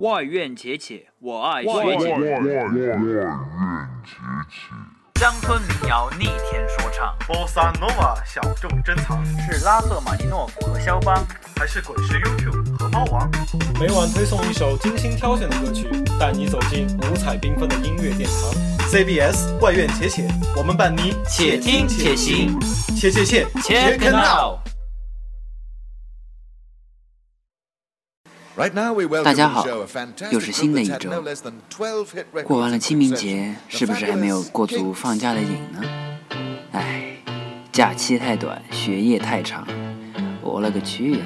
外院且且，我爱外学姐。乡村民谣逆天说唱，波萨诺瓦小众珍藏，是拉赫玛尼诺夫和肖邦。还是滚石 YouTube 和猫王？每晚推送一首精心挑选的歌曲，带你走进五彩缤纷的音乐殿堂。CBS 外院且且，我们伴你且听且行，且且且 Check it out！大家好，又是新的一周。过完了清明节，是不是还没有过足放假的瘾呢？唉，假期太短，学业太长，我勒个去呀！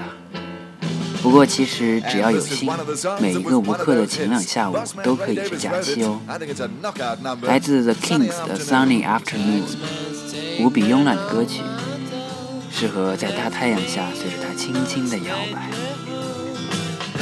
不过其实只要有心，每一个无课的晴朗下午都可以是假期哦。来自 The Kings 的 Sunny Afternoon，无比慵懒的歌曲，适合在大太阳下随着它轻轻的摇摆。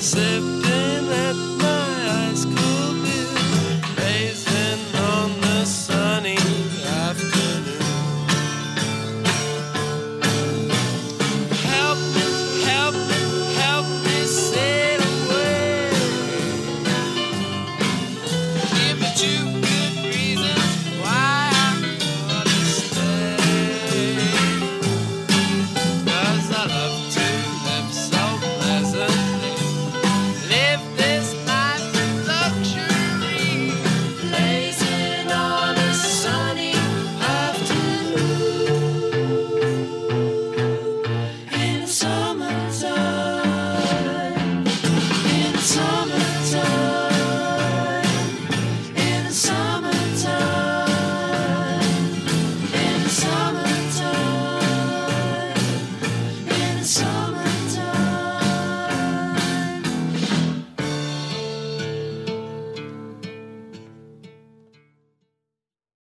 Sip